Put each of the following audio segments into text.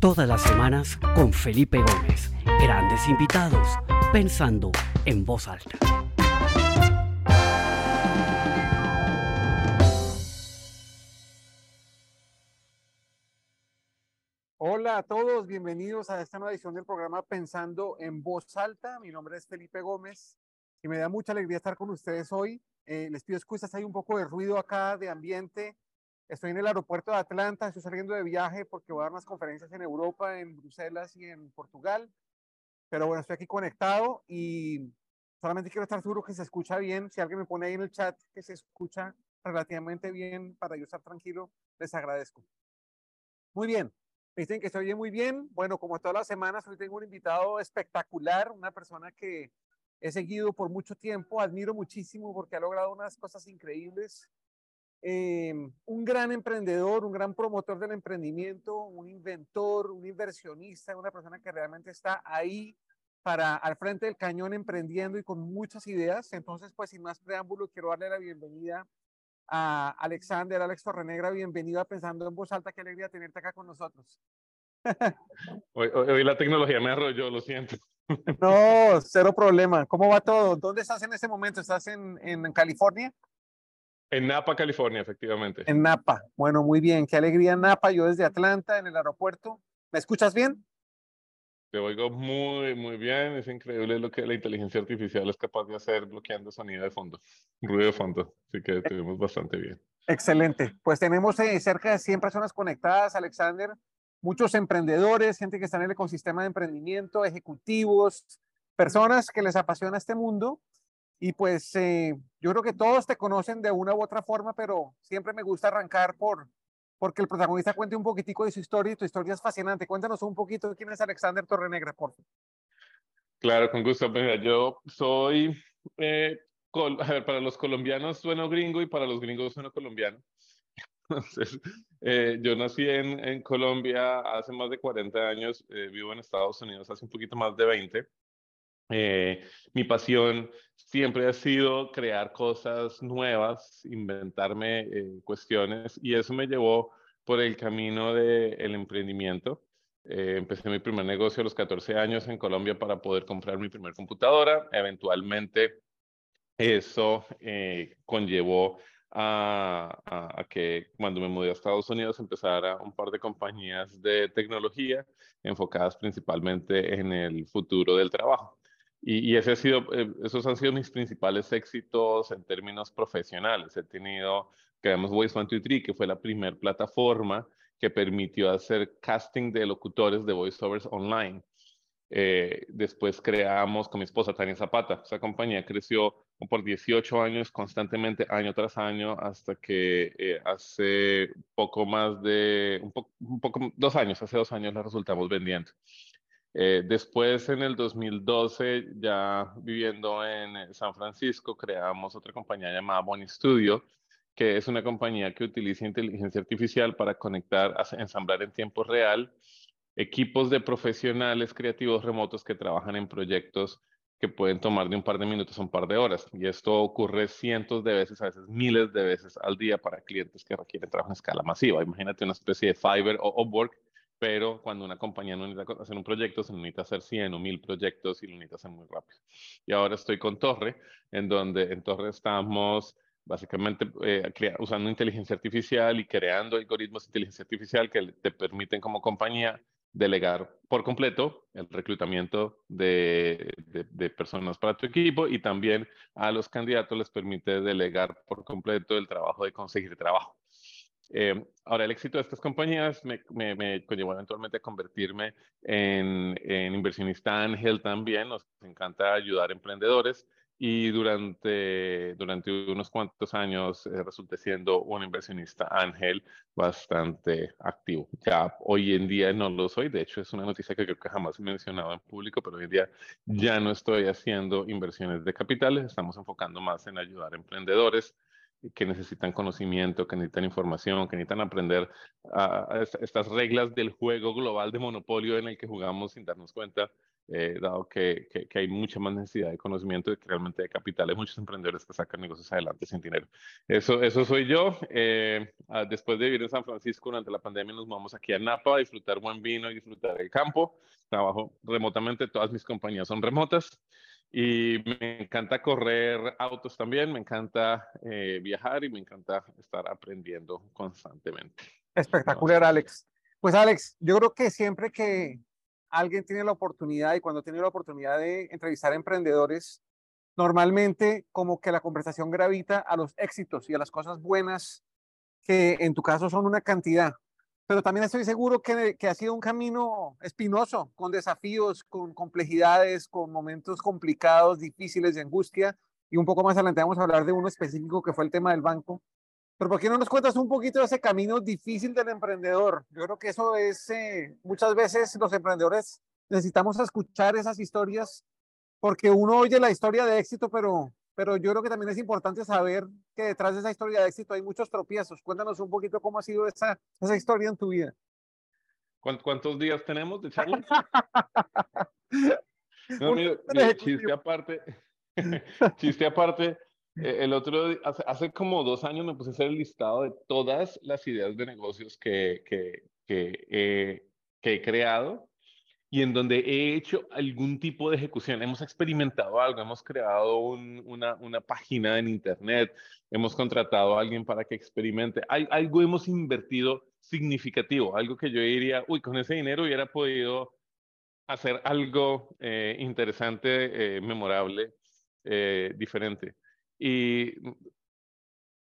Todas las semanas con Felipe Gómez. Grandes invitados, pensando en voz alta. Hola a todos, bienvenidos a esta nueva edición del programa Pensando en Voz Alta. Mi nombre es Felipe Gómez y me da mucha alegría estar con ustedes hoy. Eh, les pido excusas, hay un poco de ruido acá, de ambiente. Estoy en el aeropuerto de Atlanta, estoy saliendo de viaje porque voy a dar unas conferencias en Europa, en Bruselas y en Portugal. Pero bueno, estoy aquí conectado y solamente quiero estar seguro que se escucha bien. Si alguien me pone ahí en el chat que se escucha relativamente bien para yo estar tranquilo, les agradezco. Muy bien, me dicen que se oye muy bien. Bueno, como todas las semanas, hoy tengo un invitado espectacular, una persona que he seguido por mucho tiempo, admiro muchísimo porque ha logrado unas cosas increíbles eh, un gran emprendedor, un gran promotor del emprendimiento, un inventor, un inversionista, una persona que realmente está ahí para al frente del cañón emprendiendo y con muchas ideas. Entonces, pues sin más preámbulo, quiero darle la bienvenida a Alexander, Alex Torrenegra, bienvenido a Pensando en Voz Alta, qué alegría tenerte acá con nosotros. Hoy, hoy, la tecnología me arrolló, lo siento. No, cero problema. ¿Cómo va todo? ¿Dónde estás en este momento? ¿Estás en, en California? En Napa, California, efectivamente. En Napa. Bueno, muy bien. Qué alegría, Napa. Yo desde Atlanta, en el aeropuerto. ¿Me escuchas bien? Te oigo muy, muy bien. Es increíble lo que la inteligencia artificial es capaz de hacer bloqueando sonido de fondo, ruido de fondo. Así que estuvimos bastante bien. Excelente. Pues tenemos eh, cerca de 100 personas conectadas, Alexander. Muchos emprendedores, gente que está en el ecosistema de emprendimiento, ejecutivos, personas que les apasiona este mundo y pues eh, yo creo que todos te conocen de una u otra forma, pero siempre me gusta arrancar por porque el protagonista cuente un poquitico de su historia y tu historia es fascinante. Cuéntanos un poquito quién es Alexander Torrenegra, por favor. Claro, con gusto. Mira, yo soy, eh, a ver, para los colombianos sueno gringo y para los gringos sueno colombiano. Entonces, eh, yo nací en, en, Colombia hace más de 40 años, vivo en Estados Unidos hace un poquito más de 20. Eh, mi pasión siempre ha sido crear cosas nuevas, inventarme eh, cuestiones y eso me llevó por el camino del emprendimiento. Eh, empecé mi primer negocio a los 14 años en Colombia para poder comprar mi primer computadora. Eventualmente eso conllevó a, a, que cuando me mudé a Estados Unidos empezara un par de compañías de tecnología enfocadas principalmente en el futuro del trabajo. Y, ese ha sido, eh, esos han sido mis principales éxitos en términos profesionales. He tenido, creamos Voice 123, que fue la primera plataforma que permitió hacer casting de locutores de voiceovers online. Eh, después creamos con mi esposa Tania Zapata. Esa compañía creció por 18 años constantemente, año tras año, hasta que eh, hace poco más de, un, un poco, dos años, hace dos años la resultamos vendiendo. Eh, después, en el 2012, ya viviendo en eh, San Francisco, creamos otra compañía llamada Bonnie Studio, que es una compañía que utiliza inteligencia artificial para conectar, ensamblar en tiempo real equipos de profesionales creativos remotos que trabajan en proyectos que pueden tomar de un par de minutos a un par de horas. Y esto ocurre cientos de veces, a veces miles de veces al día para clientes que requieren trabajo en escala masiva. Imagínate una especie de Fiverr o Upwork pero cuando una compañía no necesita hacer un proyecto, se necesita hacer 100 o 1000 proyectos y lo necesita hacer muy rápido. Y ahora estoy con Torre, en donde en Torre estamos básicamente eh, usando inteligencia artificial y creando algoritmos de inteligencia artificial que te permiten como compañía delegar por completo el reclutamiento de, de, personas para tu equipo y también a los candidatos les permite delegar por completo el trabajo de conseguir trabajo. Eh, ahora, el éxito de estas compañías me, me, conllevó eventualmente a convertirme en, en, inversionista ángel también. Nos encanta ayudar a emprendedores y durante, durante unos cuantos años eh, resulté siendo un inversionista ángel bastante activo. Ya hoy en día no lo soy, de hecho es una noticia que creo que jamás he mencionado en público, pero hoy en día ya no estoy haciendo inversiones de capitales, estamos enfocando más en ayudar a emprendedores que necesitan conocimiento, que necesitan información, que necesitan aprender a, estas reglas del juego global de monopolio en el que jugamos sin darnos cuenta eh, dado que, que, hay mucha más necesidad de conocimiento y que realmente de capital. Hay muchos emprendedores que sacan negocios adelante sin dinero. Eso, eso soy yo. Eh, ah, después de vivir en San Francisco durante la pandemia, nos vamos aquí a Napa a disfrutar buen vino y disfrutar el campo. Trabajo remotamente, todas mis compañías son remotas. Y me encanta correr autos también, me encanta eh, viajar y me encanta estar aprendiendo constantemente. Espectacular, Alex. Pues Alex, yo creo que siempre que alguien tiene la oportunidad y cuando tiene la oportunidad de entrevistar a emprendedores, normalmente como que la conversación gravita a los éxitos y a las cosas buenas que en tu caso son una cantidad. Pero también estoy seguro que, ha sido un camino espinoso, con desafíos, con complejidades, con momentos complicados, difíciles de angustia. Y un poco más adelante vamos a hablar de uno específico que fue el tema del banco. Pero ¿por qué no nos cuentas un poquito de ese camino difícil del emprendedor? Yo creo que eso es, eh, muchas veces los emprendedores necesitamos escuchar esas historias porque uno oye la historia de éxito, pero, pero yo creo que también es importante saber que detrás de esa historia de éxito hay muchos tropiezos. Cuéntanos un poquito cómo ha sido esa, esa historia en tu vida. ¿Cuántos días tenemos de charla? no, chiste aparte, chiste aparte, eh, el otro, hace, hace, como dos años me puse a hacer el listado de todas las ideas de negocios que, que, que, que he creado y en donde he hecho algún tipo de ejecución. Hemos experimentado algo, hemos creado una, una, página en Internet, hemos contratado a alguien para que experimente. Hay, algo hemos invertido significativo, algo que yo diría, uy, con ese dinero hubiera podido hacer algo eh, interesante, eh, memorable, eh, diferente. Y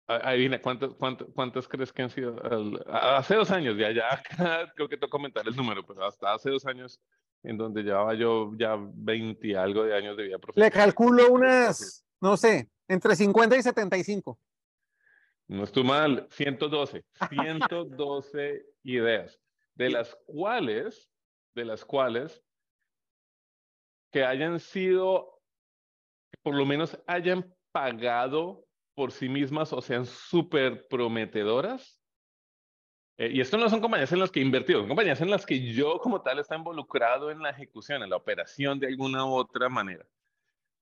adivina, ¿cuántos, cuántos, ¿cuántos crees que han sido? Hace dos años, ya, ya, creo que tengo que comentar el número, pero hasta hace dos años, en donde llevaba yo ya 20 y algo de años de vida profesional. Le calculo unas, no sé, entre 50 y 75. No estoy mal, 112, 112 ideas, de las cuales, de las cuales, que hayan sido, por lo menos hayan pagado por sí mismas o sean súper prometedoras. Eh, y esto no son compañías en las que he invertido, son compañías en las que yo como tal está involucrado en la ejecución, en la operación de alguna u otra manera.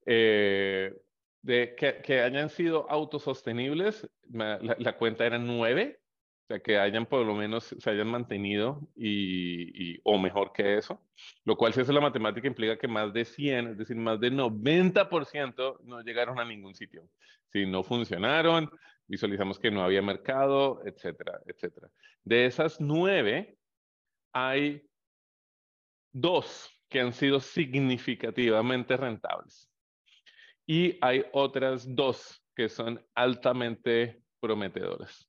Eh, de que, hayan sido autosostenibles, la, la cuenta era nueve, o sea, que hayan por lo menos se hayan mantenido y, o mejor que eso, lo cual si hace la matemática implica que más de 100, es decir, más de 90% no llegaron a ningún sitio. Si no funcionaron, visualizamos que no había mercado, etcétera, etcétera. De esas nueve, hay dos que han sido significativamente rentables. Y hay otras dos que son altamente prometedoras.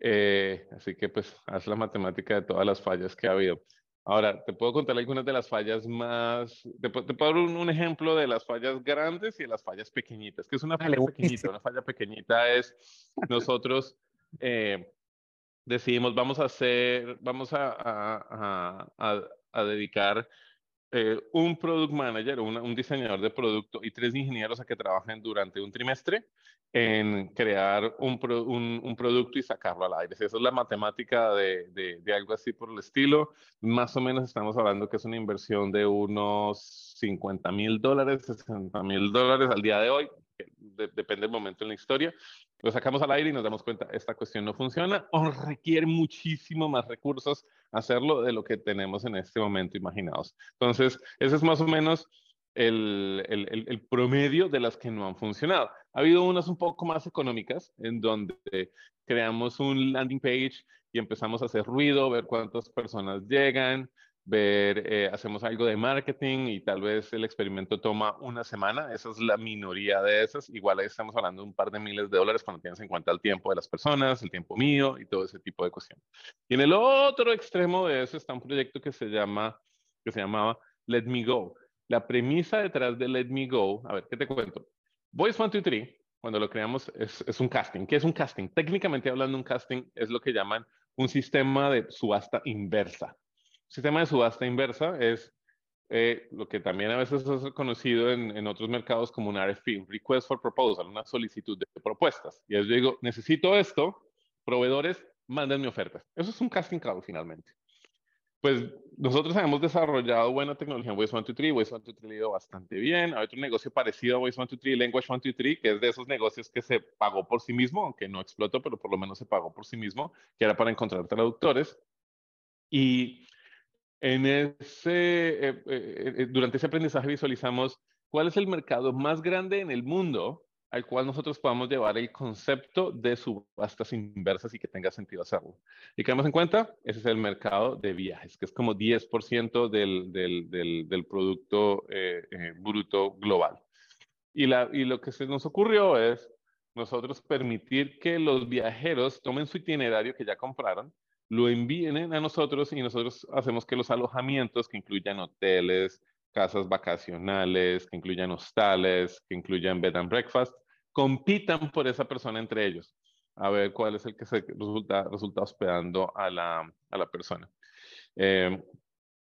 Eh, así que pues haz la matemática de todas las fallas que ha habido. Ahora, te puedo contar algunas de las fallas más, te, puedo dar un, ejemplo de las fallas grandes y de las fallas pequeñitas. que es una falla pequeñita? Una falla pequeñita es nosotros eh, decidimos, vamos a hacer, vamos a, a, a, a dedicar eh, un product manager, un, diseñador de producto y tres ingenieros a que trabajen durante un trimestre en crear un, un, un, producto y sacarlo al aire. Esa es la matemática de, de, de, algo así por el estilo. Más o menos estamos hablando que es una inversión de unos 50 mil dólares, 60 mil dólares al día de hoy. depende del momento en la historia. Lo sacamos al aire y nos damos cuenta, esta cuestión no funciona o requiere muchísimo más recursos hacerlo de lo que tenemos en este momento imaginados. Entonces, ese es más o menos el, el, el, promedio de las que no han funcionado. Ha habido unas un poco más económicas en donde creamos un landing page y empezamos a hacer ruido, ver cuántas personas llegan, ver, eh, hacemos algo de marketing y tal vez el experimento toma una semana, esa es la minoría de esas, igual ahí estamos hablando de un par de miles de dólares cuando tienes en cuenta el tiempo de las personas, el tiempo mío y todo ese tipo de cuestiones. Y en el otro extremo de eso está un proyecto que se llama, que se llamaba Let Me Go. La premisa detrás de Let Me Go, a ver, ¿qué te cuento? Voice 123, cuando lo creamos, es, es un casting. ¿Qué es un casting? Técnicamente hablando, un casting es lo que llaman un sistema de subasta inversa sistema de subasta inversa es eh, lo que también a veces es conocido en, en, otros mercados como un RFP, un Request for Proposal, una solicitud de propuestas. Y yo digo, necesito esto, proveedores, mándenme ofertas. Eso es un casting call finalmente. Pues nosotros hemos desarrollado buena tecnología en Waze 123, Waze 123 ha ido bastante bien. Hay otro negocio parecido a Waze 123, Language 123, que es de esos negocios que se pagó por sí mismo, aunque no explotó, pero por lo menos se pagó por sí mismo, que era para encontrar traductores. Y en ese, eh, eh, eh, durante ese aprendizaje visualizamos cuál es el mercado más grande en el mundo al cual nosotros podamos llevar el concepto de subastas inversas y que tenga sentido hacerlo. Y quedamos en cuenta, ese es el mercado de viajes, que es como 10% del, del, del, del, producto bruto global. Y, la, y lo que se nos ocurrió es nosotros permitir que los viajeros tomen su itinerario que ya compraron, lo envíen a nosotros y nosotros hacemos que los alojamientos, que incluyan hoteles, casas vacacionales, que incluyan hostales, que incluyan bed and breakfast, compitan por esa persona entre ellos, a ver cuál es el que se resulta, resulta hospedando a la, a la persona. Eh,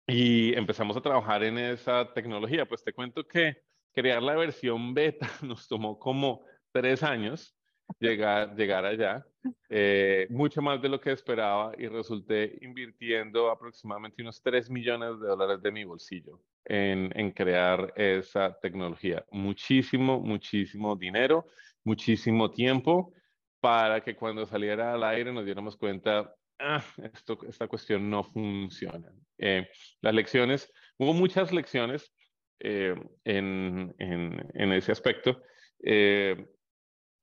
y empezamos a trabajar en esa tecnología. Pues te cuento que crear la versión beta nos tomó como tres años llegar, llegar allá, eh, mucho más de lo que esperaba y resulté invirtiendo aproximadamente unos 3 millones de dólares de mi bolsillo en, en crear esa tecnología. Muchísimo, muchísimo dinero, muchísimo tiempo para que cuando saliera al aire nos diéramos cuenta, ah, esto, esta cuestión no funciona. Eh, las lecciones, hubo muchas lecciones eh, en, en, en, ese aspecto. Eh,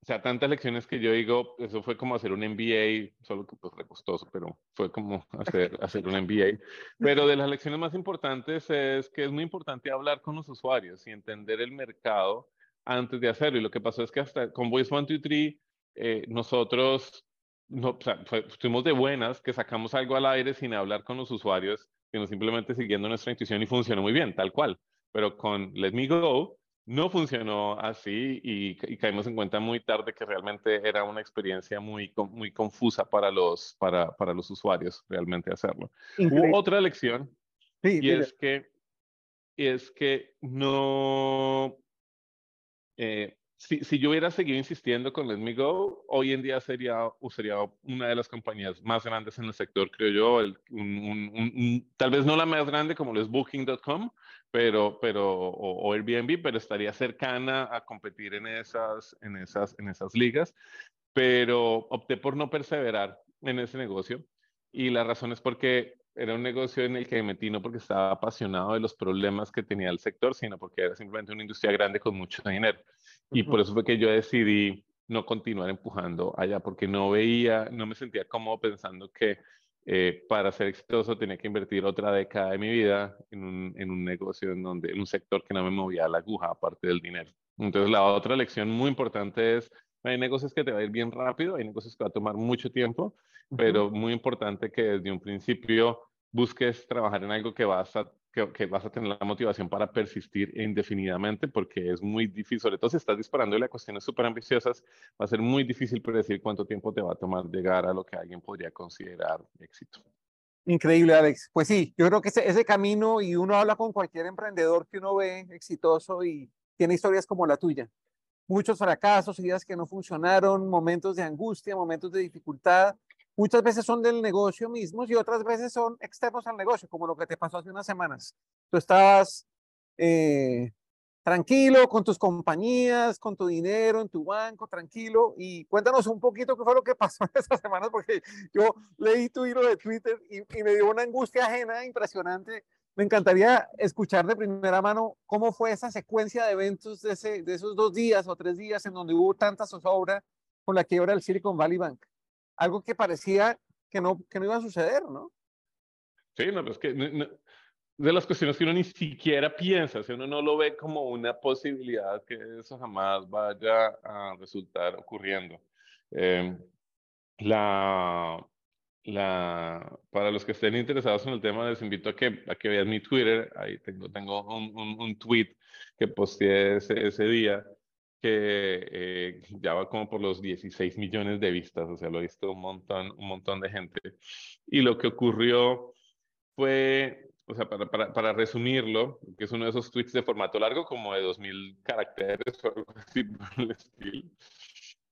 sea, tantas lecciones que yo digo, eso fue como hacer un MBA, solo que pues fue costoso, pero fue como hacer, hacer un MBA. Pero de las lecciones más importantes es que es muy importante hablar con los usuarios y entender el mercado antes de hacerlo. Y lo que pasó es que hasta con Voice 123, eh, nosotros no, o sea, fuimos de buenas que sacamos algo al aire sin hablar con los usuarios, sino simplemente siguiendo nuestra intuición y funcionó muy bien, tal cual. Pero con Let Me Go, no funcionó así y, caímos en cuenta muy tarde que realmente era una experiencia muy, muy confusa para los, para, para los usuarios realmente hacerlo. Hubo otra lección y, es que, y es que no... Eh, si, si, yo hubiera seguido insistiendo con Let Me Go, hoy en día sería, sería una de las compañías más grandes en el sector, creo yo. Tal vez no la más grande como lo es Booking.com, pero, pero, o, Airbnb, pero estaría cercana a competir en esas, en, esas, en esas ligas. Pero opté por no perseverar en ese negocio. Y la razón es porque era un negocio en el que me metí no porque estaba apasionado de los problemas que tenía el sector, sino porque era simplemente una industria grande con mucho dinero. Y por eso fue que yo decidí no continuar empujando allá, porque no veía, no me sentía cómodo pensando que eh, para ser exitoso tenía que invertir otra década de mi vida en un, en un negocio en donde, en un sector que no me movía la aguja aparte del dinero. Entonces la otra lección muy importante es, hay negocios que te va a ir bien rápido, hay negocios que va a tomar mucho tiempo, pero muy importante que desde un principio busques trabajar en algo que vas a que, vas a tener la motivación para persistir indefinidamente porque es muy difícil, sobre todo si estás disparando a cuestiones súper ambiciosas, va a ser muy difícil predecir cuánto tiempo te va a tomar llegar a lo que alguien podría considerar éxito. Increíble, Alex. Pues sí, yo creo que ese, ese camino y uno habla con cualquier emprendedor que uno ve exitoso y tiene historias como la tuya. Muchos fracasos, ideas que no funcionaron, momentos de angustia, momentos de dificultad, muchas veces son del negocio mismo y otras veces son externos al negocio, como lo que te pasó hace unas semanas. Tú estabas eh, tranquilo con tus compañías, con tu dinero en tu banco, tranquilo. Y cuéntanos un poquito qué fue lo que pasó en esas semanas, porque yo leí tu hilo de Twitter y, me dio una angustia ajena impresionante. Me encantaría escuchar de primera mano cómo fue esa secuencia de eventos de, ese, de esos dos días o tres días en donde hubo tanta zozobra con la quiebra del Silicon Valley Bank algo que parecía que no, que no iba a suceder, ¿no? Sí, no, es que de las cuestiones que uno ni siquiera piensa, si uno no lo ve como una posibilidad que eso jamás vaya a resultar ocurriendo. Em, la, la, para los que estén interesados en el tema, les invito a que, a que vean mi Twitter. Ahí tengo, tengo un, un, un tweet que posteé ese, ese día que eh, ya va como por los 16 millones de vistas, o sea, lo ha visto un montón, un montón de gente. Y lo que ocurrió fue, o sea, para, para, para resumirlo, que es uno de esos tweets de formato largo, como de 2000 caracteres o algo así por el estilo,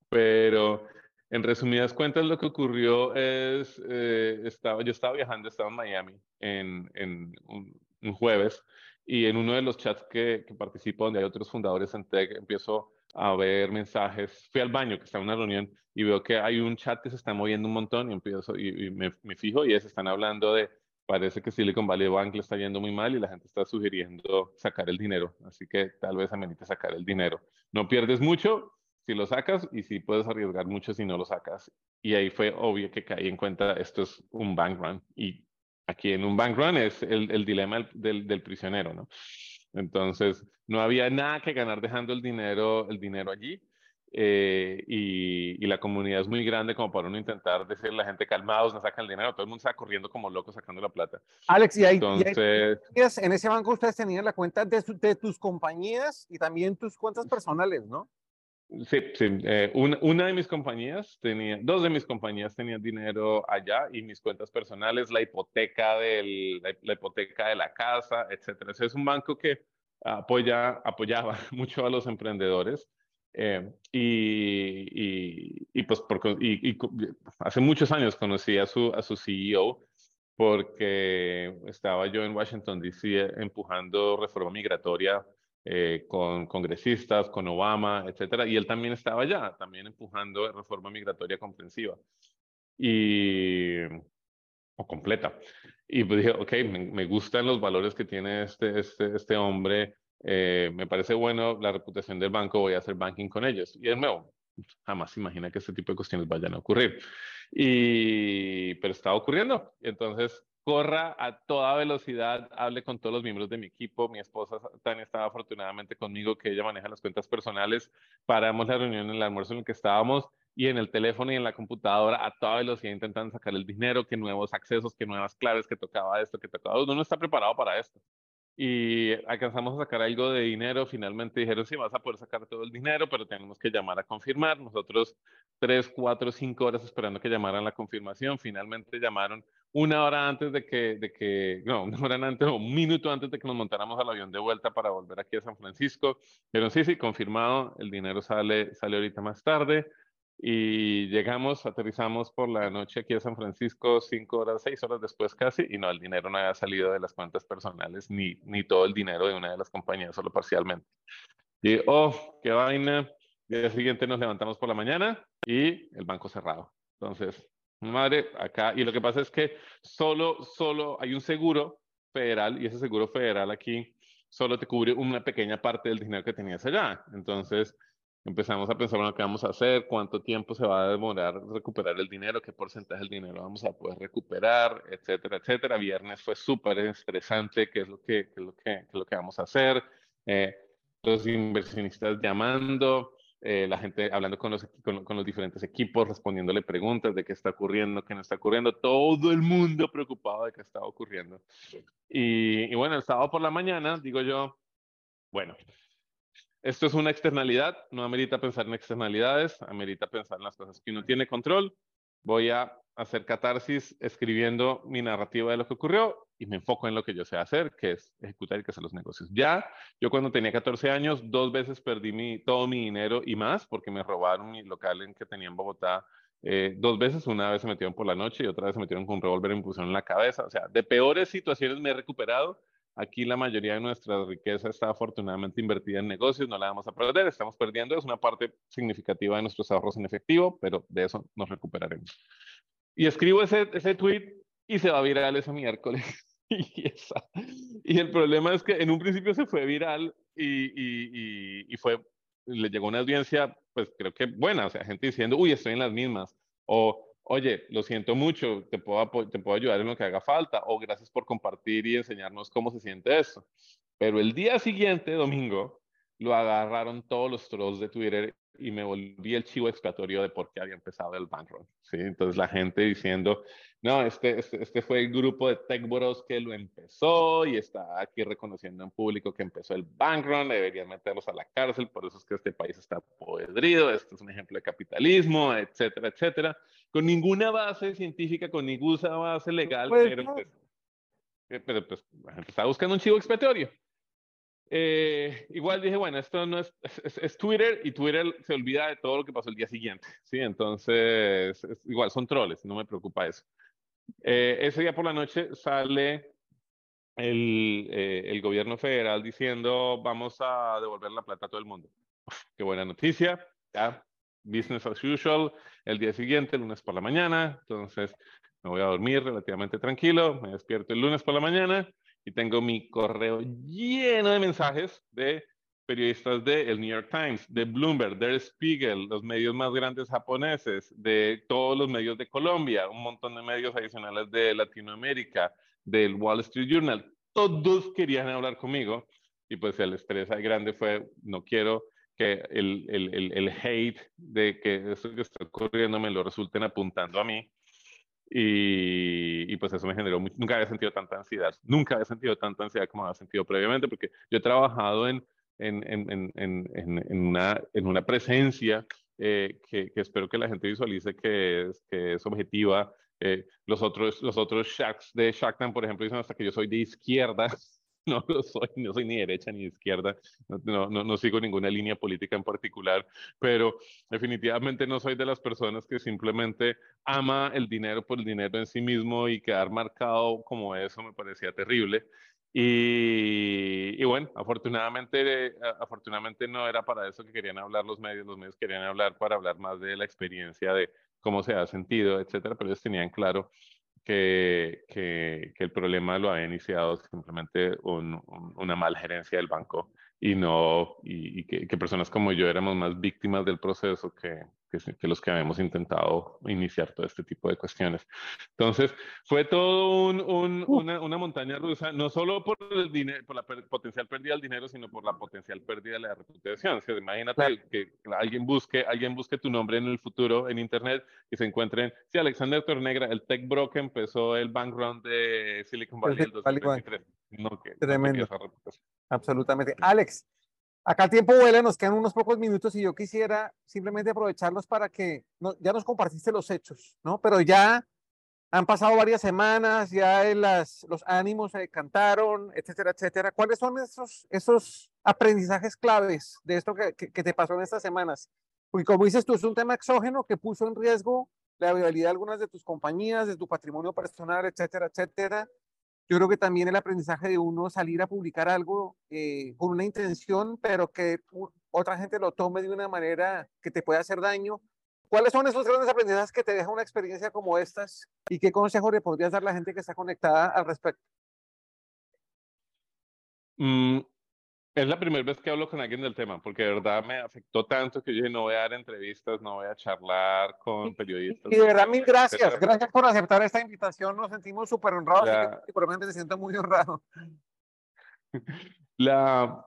pero en resumidas cuentas, lo que ocurrió es, eh, estaba, yo estaba viajando, estaba en Miami en, en un, jueves y en uno de los chats que, que, participo, donde hay otros fundadores en Tech, empiezo a ver mensajes. Fui al baño, que está en una reunión, y veo que hay un chat que se está moviendo un montón y empiezo y, me, me, fijo y es, están hablando de, parece que Silicon Valley Bank le está yendo muy mal y la gente está sugiriendo sacar el dinero. Así que tal vez amerite sacar el dinero. No pierdes mucho, si lo sacas y si puedes arriesgar mucho si no lo sacas. Y ahí fue obvio que caí en cuenta, esto es un bank run. Y aquí en un bank run es el, el dilema del, del, prisionero, ¿no? Entonces, no había nada que ganar dejando el dinero, el dinero allí. Eh, y, y, la comunidad es muy grande como para uno intentar decirle a la gente calmados, no sacan el dinero, todo el mundo está corriendo como loco sacando la plata. Alex, y ahí, Entonces, y ahí, en ese banco ustedes tenían la cuenta de, de tus compañías y también tus cuentas personales, ¿no? Sí, sí. Eh, una, una, de mis compañías tenía, dos de mis compañías tenían dinero allá y mis cuentas personales, la hipoteca, del, la, hipoteca de la casa, etcétera. es un banco que apoya, apoyaba mucho a los emprendedores. Eh, y, y, y, pues por, y, hace muchos años conocí a su, a su CEO porque estaba yo en Washington, D.C. empujando reforma migratoria eh, con congresistas, con Obama, etcétera, y él también estaba allá, también empujando reforma migratoria comprensiva y o completa. Y pues dije, ok, me, gustan los valores que tiene este, este, este hombre, eh, me parece bueno la reputación del banco, voy a hacer banking con ellos. Y es nuevo, jamás imagina que este tipo de cuestiones vayan a ocurrir. Y, pero está ocurriendo. Entonces, corra a toda velocidad, hable con todos los miembros de mi equipo. Mi esposa Tania estaba afortunadamente conmigo, que ella maneja las cuentas personales. Paramos la reunión en el almuerzo en el que estábamos y en el teléfono y en la computadora a toda velocidad intentando sacar el dinero, que nuevos accesos, que nuevas claves, que tocaba esto, que tocaba. Uno no está preparado para esto y alcanzamos a sacar algo de dinero. Finalmente dijeron, sí, vas a poder sacar todo el dinero, pero tenemos que llamar a confirmar. Nosotros tres, cuatro, cinco horas esperando que llamaran la confirmación. Finalmente llamaron una hora antes de que, de que no, una hora antes o un minuto antes de que nos montáramos al avión de vuelta para volver aquí a San Francisco. Dijeron, sí, sí, confirmado, el dinero sale, sale ahorita más tarde y llegamos, aterrizamos por la noche aquí a San Francisco, cinco horas, seis horas después casi, y no, el dinero no había salido de las cuentas personales, ni, ni todo el dinero de una de las compañías, solo parcialmente. Y, oh, qué vaina. El día siguiente nos levantamos por la mañana y el banco cerrado. Entonces, madre, acá, y lo que pasa es que solo, solo hay un seguro federal, y ese seguro federal aquí solo te cubre una pequeña parte del dinero que tenías allá. Entonces, empezamos a pensar, bueno, ¿qué vamos a hacer? ¿Cuánto tiempo se va a demorar recuperar el dinero? ¿Qué porcentaje del dinero vamos a poder recuperar? Etcétera, etcétera. Viernes fue súper estresante, ¿qué es lo que, qué es lo que, qué es lo que vamos a hacer? Eh, los inversionistas llamando, eh, la gente hablando con los, con, con, los diferentes equipos, respondiéndole preguntas de qué está ocurriendo, qué no está ocurriendo, todo el mundo preocupado de qué estaba ocurriendo. Y, y bueno, el sábado por la mañana, digo yo, bueno, esto es una externalidad, no amerita pensar en externalidades, amerita pensar en las cosas que uno tiene control. Voy a hacer catarsis escribiendo mi narrativa de lo que ocurrió y me enfoco en lo que yo sé hacer, que es ejecutar y que hacer los negocios. Ya, yo cuando tenía 14 años, dos veces perdí mi, todo mi dinero y más porque me robaron mi local en que tenía en Bogotá eh, dos veces, una vez se metieron por la noche y otra vez se metieron con un revólver y me pusieron en la cabeza. O sea, de peores situaciones me he recuperado Aquí la mayoría de nuestra riqueza está afortunadamente invertida en negocios, no la vamos a perder, estamos perdiendo, es una parte significativa de nuestros ahorros en efectivo, pero de eso nos recuperaremos. Y escribo ese, ese tweet y se va viral ese miércoles. y, esa. y el problema es que en un principio se fue viral y, y, y, fue, le llegó una audiencia, pues creo que buena, o sea, gente diciendo, uy, estoy en las mismas, o oye, lo siento mucho, te puedo, te puedo ayudar en lo que haga falta, o gracias por compartir y enseñarnos cómo se siente eso. Pero el día siguiente, domingo, lo agarraron todos los trolls de Twitter y me volví el chivo expiatorio de por qué había empezado el bankroll. ¿sí? Entonces la gente diciendo, no, este, este, este, fue el grupo de Tech Bros que lo empezó y está aquí reconociendo en público que empezó el bankroll, deberían meterlos a la cárcel, por eso es que este país está podrido, este es un ejemplo de capitalismo, etcétera, etcétera, con ninguna base científica, con ninguna base legal, pues pero, pues, eh, pero pues la gente está buscando un chivo expiatorio. eh, igual dije, bueno, esto no es, es, Twitter y Twitter se olvida de todo lo que pasó el día siguiente, ¿sí? Entonces, igual son troles, no me preocupa eso. Eh, ese día por la noche sale el, eh, el, gobierno federal diciendo vamos a devolver la plata a todo el mundo. qué buena noticia, ya, business as usual. El día siguiente, lunes por la mañana, entonces me voy a dormir relativamente tranquilo, me despierto el lunes por la mañana y tengo mi correo lleno de mensajes de periodistas de el New York Times, de Bloomberg, Der Spiegel, los medios más grandes japoneses, de todos los medios de Colombia, un montón de medios adicionales de Latinoamérica, del Wall Street Journal. Todos querían hablar conmigo y pues el estrés grande fue, no quiero que el, el, el, el hate de que esto que está ocurriendo me lo resulten apuntando a mí. Y, y, pues eso me generó, nunca había sentido tanta ansiedad, nunca había sentido tanta ansiedad como había sentido previamente, porque yo he trabajado en, en, en, en, una, una, presencia eh, que, que, espero que la gente visualice que es, que es objetiva. Eh, los otros, los otros Shacks de Shacktown, por ejemplo, dicen hasta que yo soy de izquierda, no lo soy, no soy ni derecha ni izquierda, no, no, no, sigo ninguna línea política en particular, pero definitivamente no soy de las personas que simplemente ama el dinero por el dinero en sí mismo y quedar marcado como eso me parecía terrible. Y, y, bueno, afortunadamente, afortunadamente no era para eso que querían hablar los medios, los medios querían hablar para hablar más de la experiencia de cómo se ha sentido, etcétera, pero ellos tenían claro que, que, que, el problema lo ha iniciado simplemente un, una mal gerencia del banco y no y, y que, que, personas como yo éramos más víctimas del proceso que, que, los que habíamos intentado iniciar todo este tipo de cuestiones. Entonces, fue todo un, un, una, una, montaña rusa, no solo por el dinero, por la potencial pérdida del dinero, sino por la potencial pérdida de la reputación. O sea, imagínate claro. que, alguien busque, alguien busque tu nombre en el futuro en internet y se encuentren, sí, Alexander Tornegra, el tech bro que empezó el bank run de Silicon Valley en el 2023. No, que, Tremendo. No Absolutamente. Alex, Acá el tiempo vuela, nos quedan unos pocos minutos y yo quisiera simplemente aprovecharlos para que ya nos compartiste los hechos, ¿no? Pero ya han pasado varias semanas, ya las, los ánimos se cantaron, etcétera, etcétera. ¿Cuáles son esos, esos aprendizajes claves de esto que, que, que te pasó en estas semanas? Porque como dices tú, es un tema exógeno que puso en riesgo la viabilidad de algunas de tus compañías, de tu patrimonio personal, etcétera, etcétera yo creo que también el aprendizaje de uno salir a publicar algo eh, con una intención, pero que otra gente lo tome de una manera que te pueda hacer daño. ¿Cuáles son esos grandes aprendizajes que te deja una experiencia como estas y qué consejo le podrías dar a la gente que está conectada al respecto? Mm, es la primera vez que hablo con alguien del tema, porque de verdad me afectó tanto que yo dije, no voy a dar entrevistas, no voy a charlar con periodistas. Y de verdad, mil gracias. Gracias por aceptar esta invitación. Nos sentimos súper honrados la... y menos me siento muy honrado. La,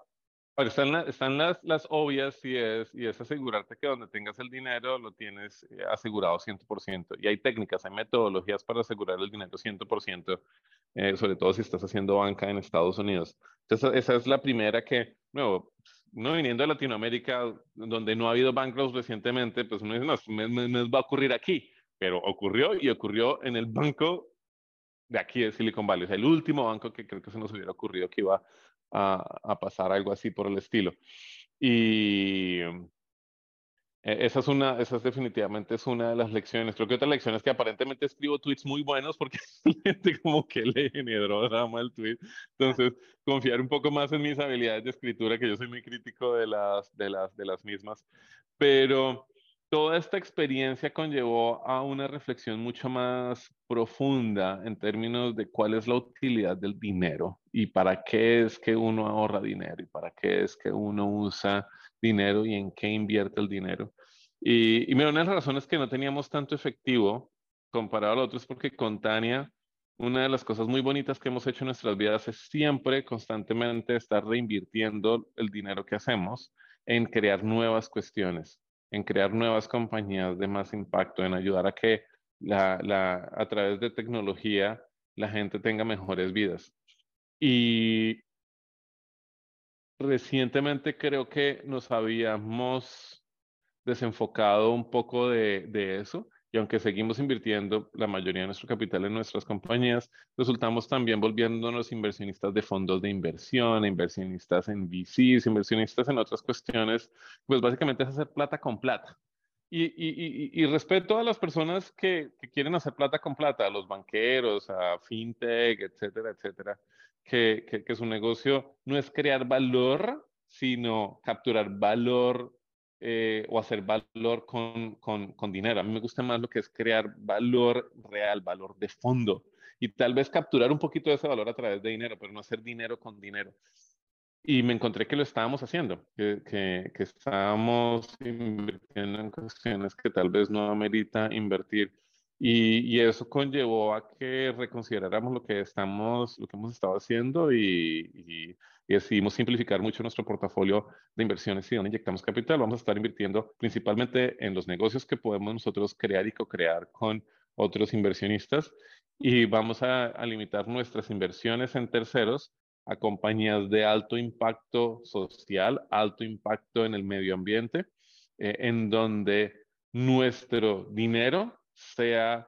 están, la, están las, las obvias y es, y es asegurarte que donde tengas el dinero lo tienes eh, asegurado 100%. Y hay técnicas, hay metodologías para asegurar el dinero 100%, eh, sobre todo si estás haciendo banca en Estados Unidos. Entonces, esa es la primera que, nuevo, no viniendo de Latinoamérica, donde no ha habido bancos recientemente, pues uno dice, no, me, me va a ocurrir aquí. Pero ocurrió y ocurrió en el banco de aquí de Silicon Valley, o sea, el último banco que creo que se nos hubiera ocurrido que iba a, a pasar algo así por el estilo. Y esa es una, esa es definitivamente es una de las lecciones. Creo que otra lección es que aparentemente escribo tweets muy buenos porque la gente como que le generó drama el tweet. Entonces, confiar un poco más en mis habilidades de escritura, que yo soy muy crítico de las, de las, de las mismas. Pero toda esta experiencia conllevó a una reflexión mucho más profunda en términos de cuál es la utilidad del dinero y para qué es que uno ahorra dinero y para qué es que uno usa dinero y en qué invierte el dinero. Y, y mira, una de las razones que no teníamos tanto efectivo comparado a lo otro es porque con Tania, una de las cosas muy bonitas que hemos hecho en nuestras vidas es siempre, constantemente estar reinvirtiendo el dinero que hacemos en crear nuevas cuestiones en crear nuevas compañías de más impacto, en ayudar a que a través de tecnología la gente tenga mejores vidas. Y recientemente creo que nos habíamos desenfocado un poco de, de eso y y aunque seguimos invirtiendo la mayoría de nuestro capital en nuestras compañías, resultamos también volviéndonos inversionistas de fondos de inversión, inversionistas en VCs, inversionistas en otras cuestiones, pues básicamente es hacer plata con plata. Y, y, y, respeto a las personas que, que, quieren hacer plata con plata, a los banqueros, a fintech, etcétera, etcétera, que, que, que su negocio no es crear valor, sino capturar valor eh, o hacer valor con, con, con, dinero. A mí me gusta más lo que es crear valor real, valor de fondo y tal vez capturar un poquito de ese valor a través de dinero, pero no hacer dinero con dinero. Y me encontré que lo estábamos haciendo, que, que, que estábamos invirtiendo en cuestiones que tal vez no amerita invertir. Y, y, eso conllevó a que reconsideráramos lo que estamos, lo que hemos estado haciendo y, y y decidimos simplificar mucho nuestro portafolio de inversiones y donde inyectamos capital. Vamos a estar invirtiendo principalmente en los negocios que podemos nosotros crear y co-crear con otros inversionistas y vamos a, limitar nuestras inversiones en terceros a compañías de alto impacto social, alto impacto en el medio ambiente, eh, en donde nuestro dinero sea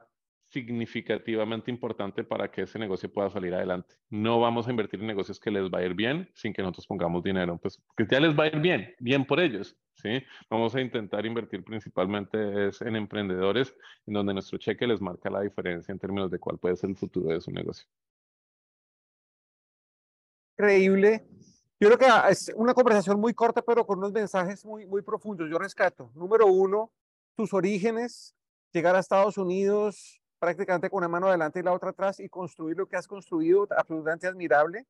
significativamente importante para que ese negocio pueda salir adelante. No vamos a invertir en negocios que les va a ir bien sin que nosotros pongamos dinero, pues que ya les va a ir bien, bien por ellos, ¿sí? Vamos a intentar invertir principalmente en emprendedores en donde nuestro cheque les marca la diferencia en términos de cuál puede ser el futuro de su negocio. Increíble. Yo creo que es una conversación muy corta, pero con unos mensajes muy, muy profundos. Yo rescato. Número uno, tus orígenes, llegar a Estados Unidos, prácticamente con una mano adelante y la otra atrás y construir lo que has construido, absolutamente admirable.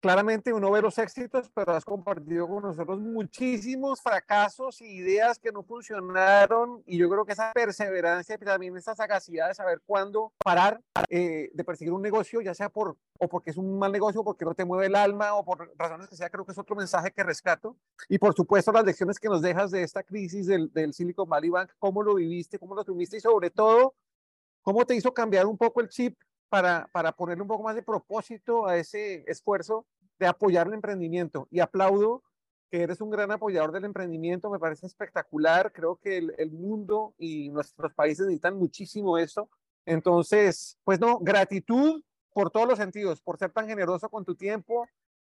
Claramente uno ve los éxitos, pero has compartido con nosotros muchísimos fracasos y ideas que no funcionaron y yo creo que esa perseverancia y también esa sagacidad de saber cuándo parar eh, de perseguir un negocio, ya sea por o porque es un mal negocio, porque no te mueve el alma o por razones que sea, creo que es otro mensaje que rescato. Y por supuesto las lecciones que nos dejas de esta crisis del, del Silicon Valley Bank, cómo lo viviste, cómo lo tuviste y sobre todo ¿Cómo te hizo cambiar un poco el chip para, para ponerle un poco más de propósito a ese esfuerzo de apoyar el emprendimiento? Y aplaudo que eres un gran apoyador del emprendimiento, me parece espectacular, creo que el, el mundo y nuestros países necesitan muchísimo esto. Entonces, pues no, gratitud por todos los sentidos, por ser tan generoso con tu tiempo,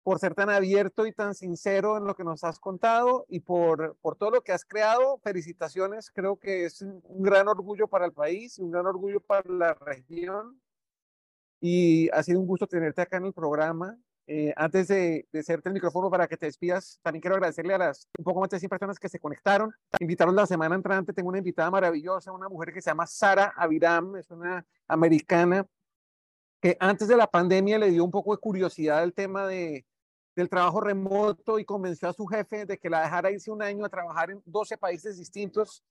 por ser tan abierto y tan sincero en lo que nos has contado y por, por todo lo que has creado. Felicitaciones, creo que es un, gran orgullo para el país, un gran orgullo para la región. Y ha sido un gusto tenerte acá en el programa. Eh, antes de, de el micrófono para que te despidas, también quiero agradecerle a las un poco más de 100 personas que se conectaron. Invitaron la semana entrante. Tengo una invitada maravillosa, una mujer que se llama Sara Aviram, es una americana que antes de la pandemia le dio un poco de curiosidad el tema de, del trabajo remoto y convenció a su jefe de que la dejara irse un año a trabajar en 12 países distintos.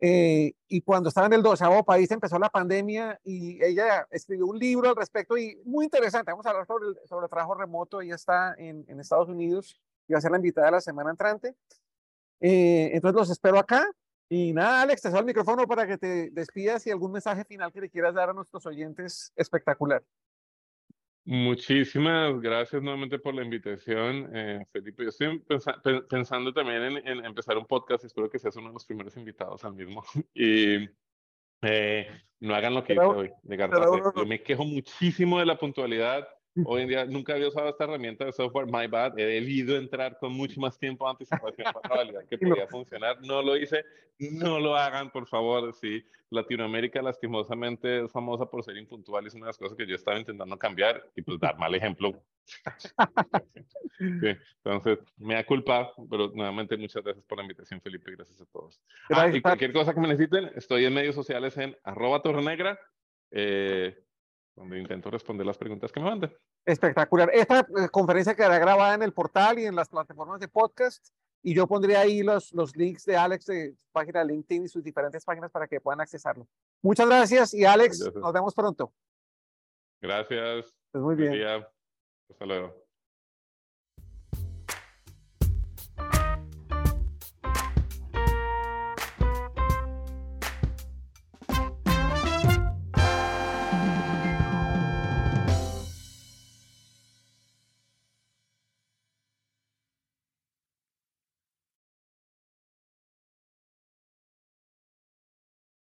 Eh, y cuando estaba en el 12 país empezó la pandemia y ella escribió un libro al respecto y muy interesante. Vamos a hablar sobre sobre el trabajo remoto. Ella está en, en, Estados Unidos y va a ser la invitada la semana entrante. Eh, entonces los espero acá. Y nada, Alex, te doy el micrófono para que te despidas y algún mensaje final que le quieras dar a nuestros oyentes espectacular. Muchísimas gracias nuevamente por la invitación, eh, Felipe. Yo estoy pensando también en, empezar un podcast, espero que seas uno de los primeros invitados al mismo. y eh, no hagan lo que hice hoy, de Yo me quejo muchísimo de la puntualidad Hoy en día nunca había usado esta herramienta de software, my bad. He debido entrar con mucho más tiempo de anticipación para validar que podía funcionar. No lo hice. No lo hagan, por favor. Sí, Latinoamérica lastimosamente es famosa por ser impuntual. Es una de las cosas que yo estaba intentando cambiar y pues dar mal ejemplo. Sí, entonces, me da culpa, pero nuevamente muchas gracias por la invitación, Felipe. Gracias a todos. Ah, y cualquier cosa que me necesiten, estoy en medios sociales en arroba tornegra. Eh, donde intento responder las preguntas que me mandan. Espectacular. Esta eh, conferencia quedará grabada en el portal y en las plataformas de podcast y yo pondré ahí los, los links de Alex de su página de LinkedIn y sus diferentes páginas para que puedan accesarlo. Muchas gracias y Alex, nos vemos pronto. Gracias. Pues muy bien. Hasta luego.